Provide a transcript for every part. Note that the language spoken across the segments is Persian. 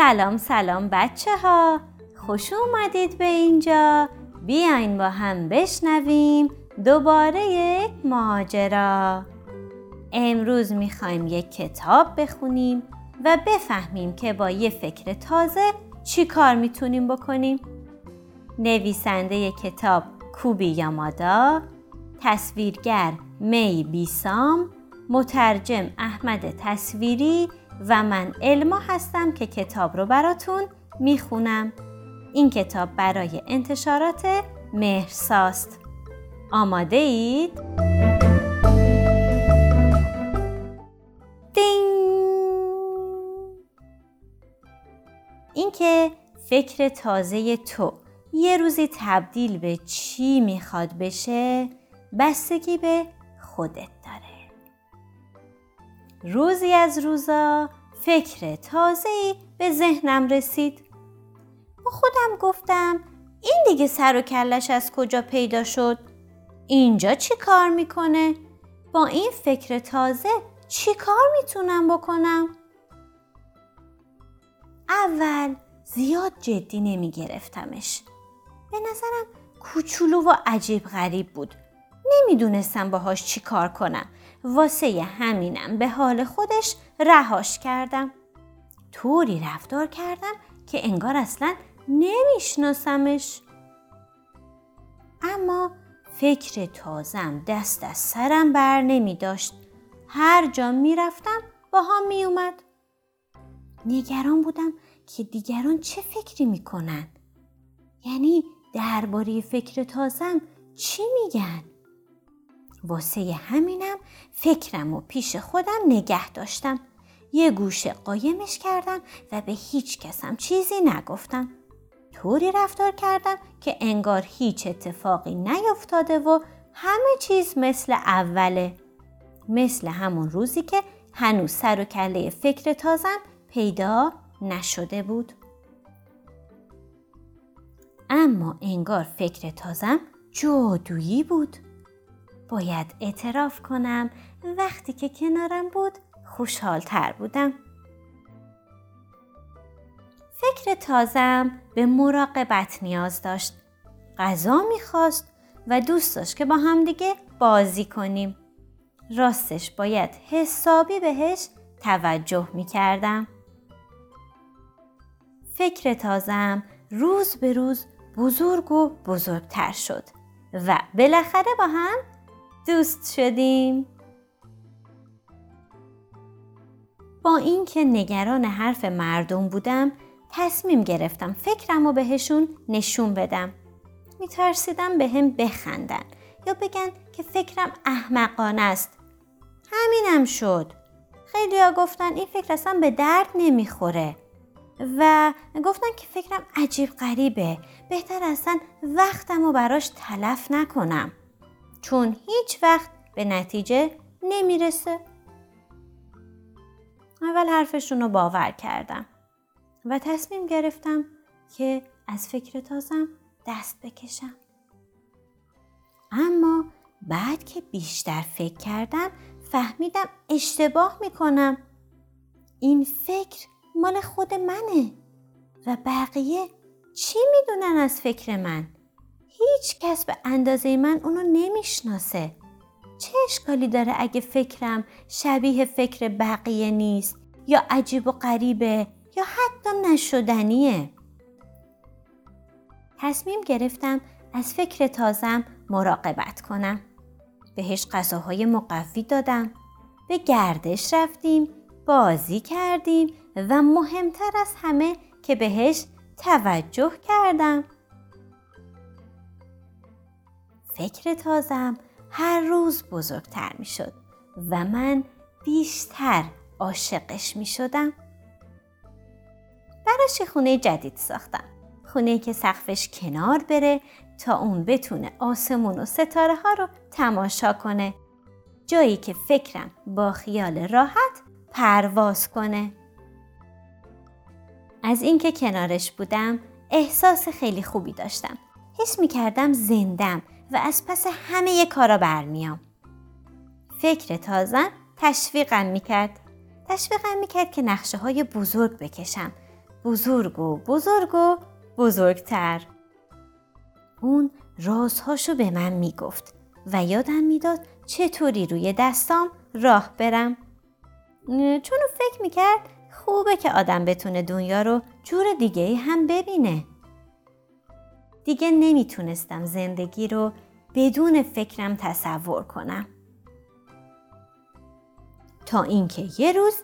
سلام سلام بچه ها خوش اومدید به اینجا. بیاین با هم بشنویم دوباره یک ماجرا. امروز می‌خوایم یک کتاب بخونیم و بفهمیم که با یه فکر تازه چی کار می‌تونیم بکنیم. نویسنده کتاب کوبی یامادا تصویرگر می بیسام مترجم احمد تصویری و من علما هستم که کتاب رو براتون می‌خونم. این کتاب برای انتشارات مهرساست. آماده اید؟ اینکه فکر تازه تو یه روزی تبدیل به چی می‌خواد بشه بستگی به خودت. روزی از روزا فکر تازه‌ای به ذهنم رسید. با خودم گفتم این دیگه سر و کلش از کجا پیدا شد؟ اینجا چی کار می‌کنه؟ با این فکر تازه چی کار می‌تونم بکنم؟ اول زیاد جدی نمی گرفتمش. به نظرم کوچولو و عجیب غریب بود. نمی‌دونستم باهاش چی کار کنم. واسه همینم به حال خودش رهاش کردم. طوری رفتار کردم که انگار اصلا نمیشناسمش. اما فکر تازم دست از سرم بر نمی داشت. هر جا می رفتم با هم می اومد. نگران بودم که دیگران چه فکری می کنن؟ یعنی درباره فکر تازم چی میگن؟ واسه همینم فکرم و پیش خودم نگه داشتم. یه گوشه قایمش کردم و به هیچ کسم چیزی نگفتم. طوری رفتار کردم که انگار هیچ اتفاقی نیفتاده و همه چیز مثل اوله. مثل همون روزی که هنوز سر و کله فکر تازم پیدا نشده بود. اما انگار فکر تازم جادویی بود. باید اعتراف کنم وقتی که کنارم بود خوشحال تر بودم. فکر تازم به مراقبت نیاز داشت. غذا می‌خواست و دوست داشت که با همدیگه بازی کنیم. راستش باید حسابی بهش توجه می‌کردم. فکر تازم روز به روز بزرگ و بزرگتر شد و بالاخره با هم دوست شدیم. با اینکه نگران حرف مردم بودم تصمیم گرفتم فکرم و بهشون نشون بدم. میترسیدم به هم بخندن یا بگن که فکرم احمقانه است. همینم شد. خیلی ها گفتن این فکر اصلا به درد نمی‌خوره. و گفتن که فکرم عجیب غریبه. بهتر اصلا وقتم رو براش تلف نکنم. چون هیچ وقت به نتیجه نمی‌رسه. اول حرفشون رو باور کردم و تصمیم گرفتم که از فکر تازم دست بکشم. اما بعد که بیشتر فکر کردم فهمیدم اشتباه می‌کنم. این فکر مال خود منه و بقیه چی می‌دونن از فکر من؟ هیچ کس به اندازه من اونو نمی‌شناسه. چه اشکالی داره اگه فکرم شبیه فکر بقیه نیست یا عجیب و غریبه یا حتی نشدنیه؟ تصمیم گرفتم از فکر تازم مراقبت کنم. بهش غذاهای مقوی دادم. به گردش رفتیم، بازی کردیم و مهمتر از همه که بهش توجه کردم. فکر تازم هر روز بزرگتر می شد و من بیشتر عاشقش می شدم. براش خونه جدید ساختم. خونه که سقفش کنار بره تا اون بتونه آسمون و ستاره ها رو تماشا کنه. جایی که فکرم با خیال راحت پرواز کنه. از اینکه کنارش بودم احساس خیلی خوبی داشتم. حس می کردم زندم و از پس همه کارا برمیام. فکر تازم تشویقم می‌کرد. تشویقم می‌کرد که نقشه های بزرگ بکشم بزرگ و بزرگ و بزرگتر اون رازهاشو به من می‌گفت و یادم می‌داد چطوری روی دستام راه برم چون فکر می‌کرد خوبه که آدم بتونه دنیا رو جور دیگه هم ببینه دیگه نمی‌تونستم زندگی رو بدون فکرم تصور کنم. تا اینکه یه روز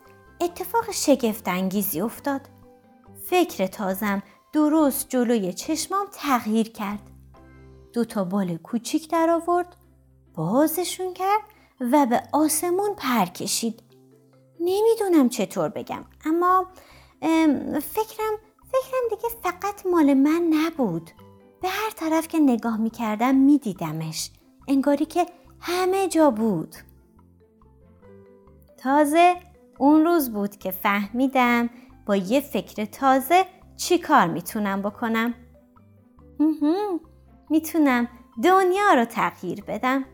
اتفاق شگفت انگیزی افتاد. فکر تازم درست جلوی چشمام تغییر کرد. دو تا بال کوچیک در آورد بازشون کرد و به آسمون پر کشید. نمی‌دونم چطور بگم اما فکرم فکرم دیگه فقط مال من نبود. طرف که نگاه می‌کردم میدیدمش. انگاری که همه جا بود. تازه اون روز بود که فهمیدم با یه فکر تازه چی کار می‌تونم بکنم. می‌تونم دنیا رو تغییر بدم.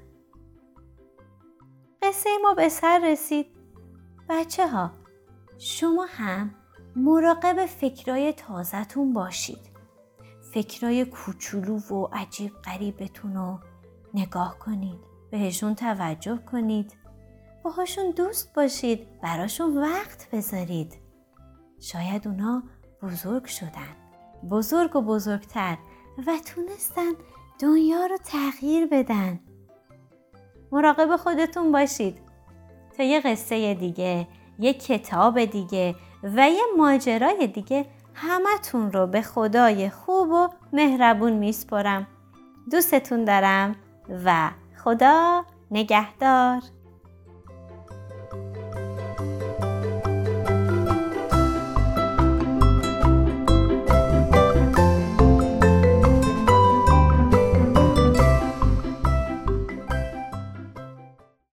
قصه ما به سر رسید. بچه ها شما هم مراقب فکرای تازهتون باشید. فکرای کوچولو و عجیب غریبتون رو نگاه کنید. بهشون توجه کنید. باهاشون دوست باشید. براشون وقت بذارید. شاید اونا بزرگ شدن. بزرگ و بزرگتر و تونستن دنیا رو تغییر بدن. مراقب خودتون باشید. تا یه قصه دیگه یه کتاب دیگه و یه ماجرای دیگه همتون رو به خدای خوب و مهربون میسپرم. دوستتون دارم و خدا نگهدار.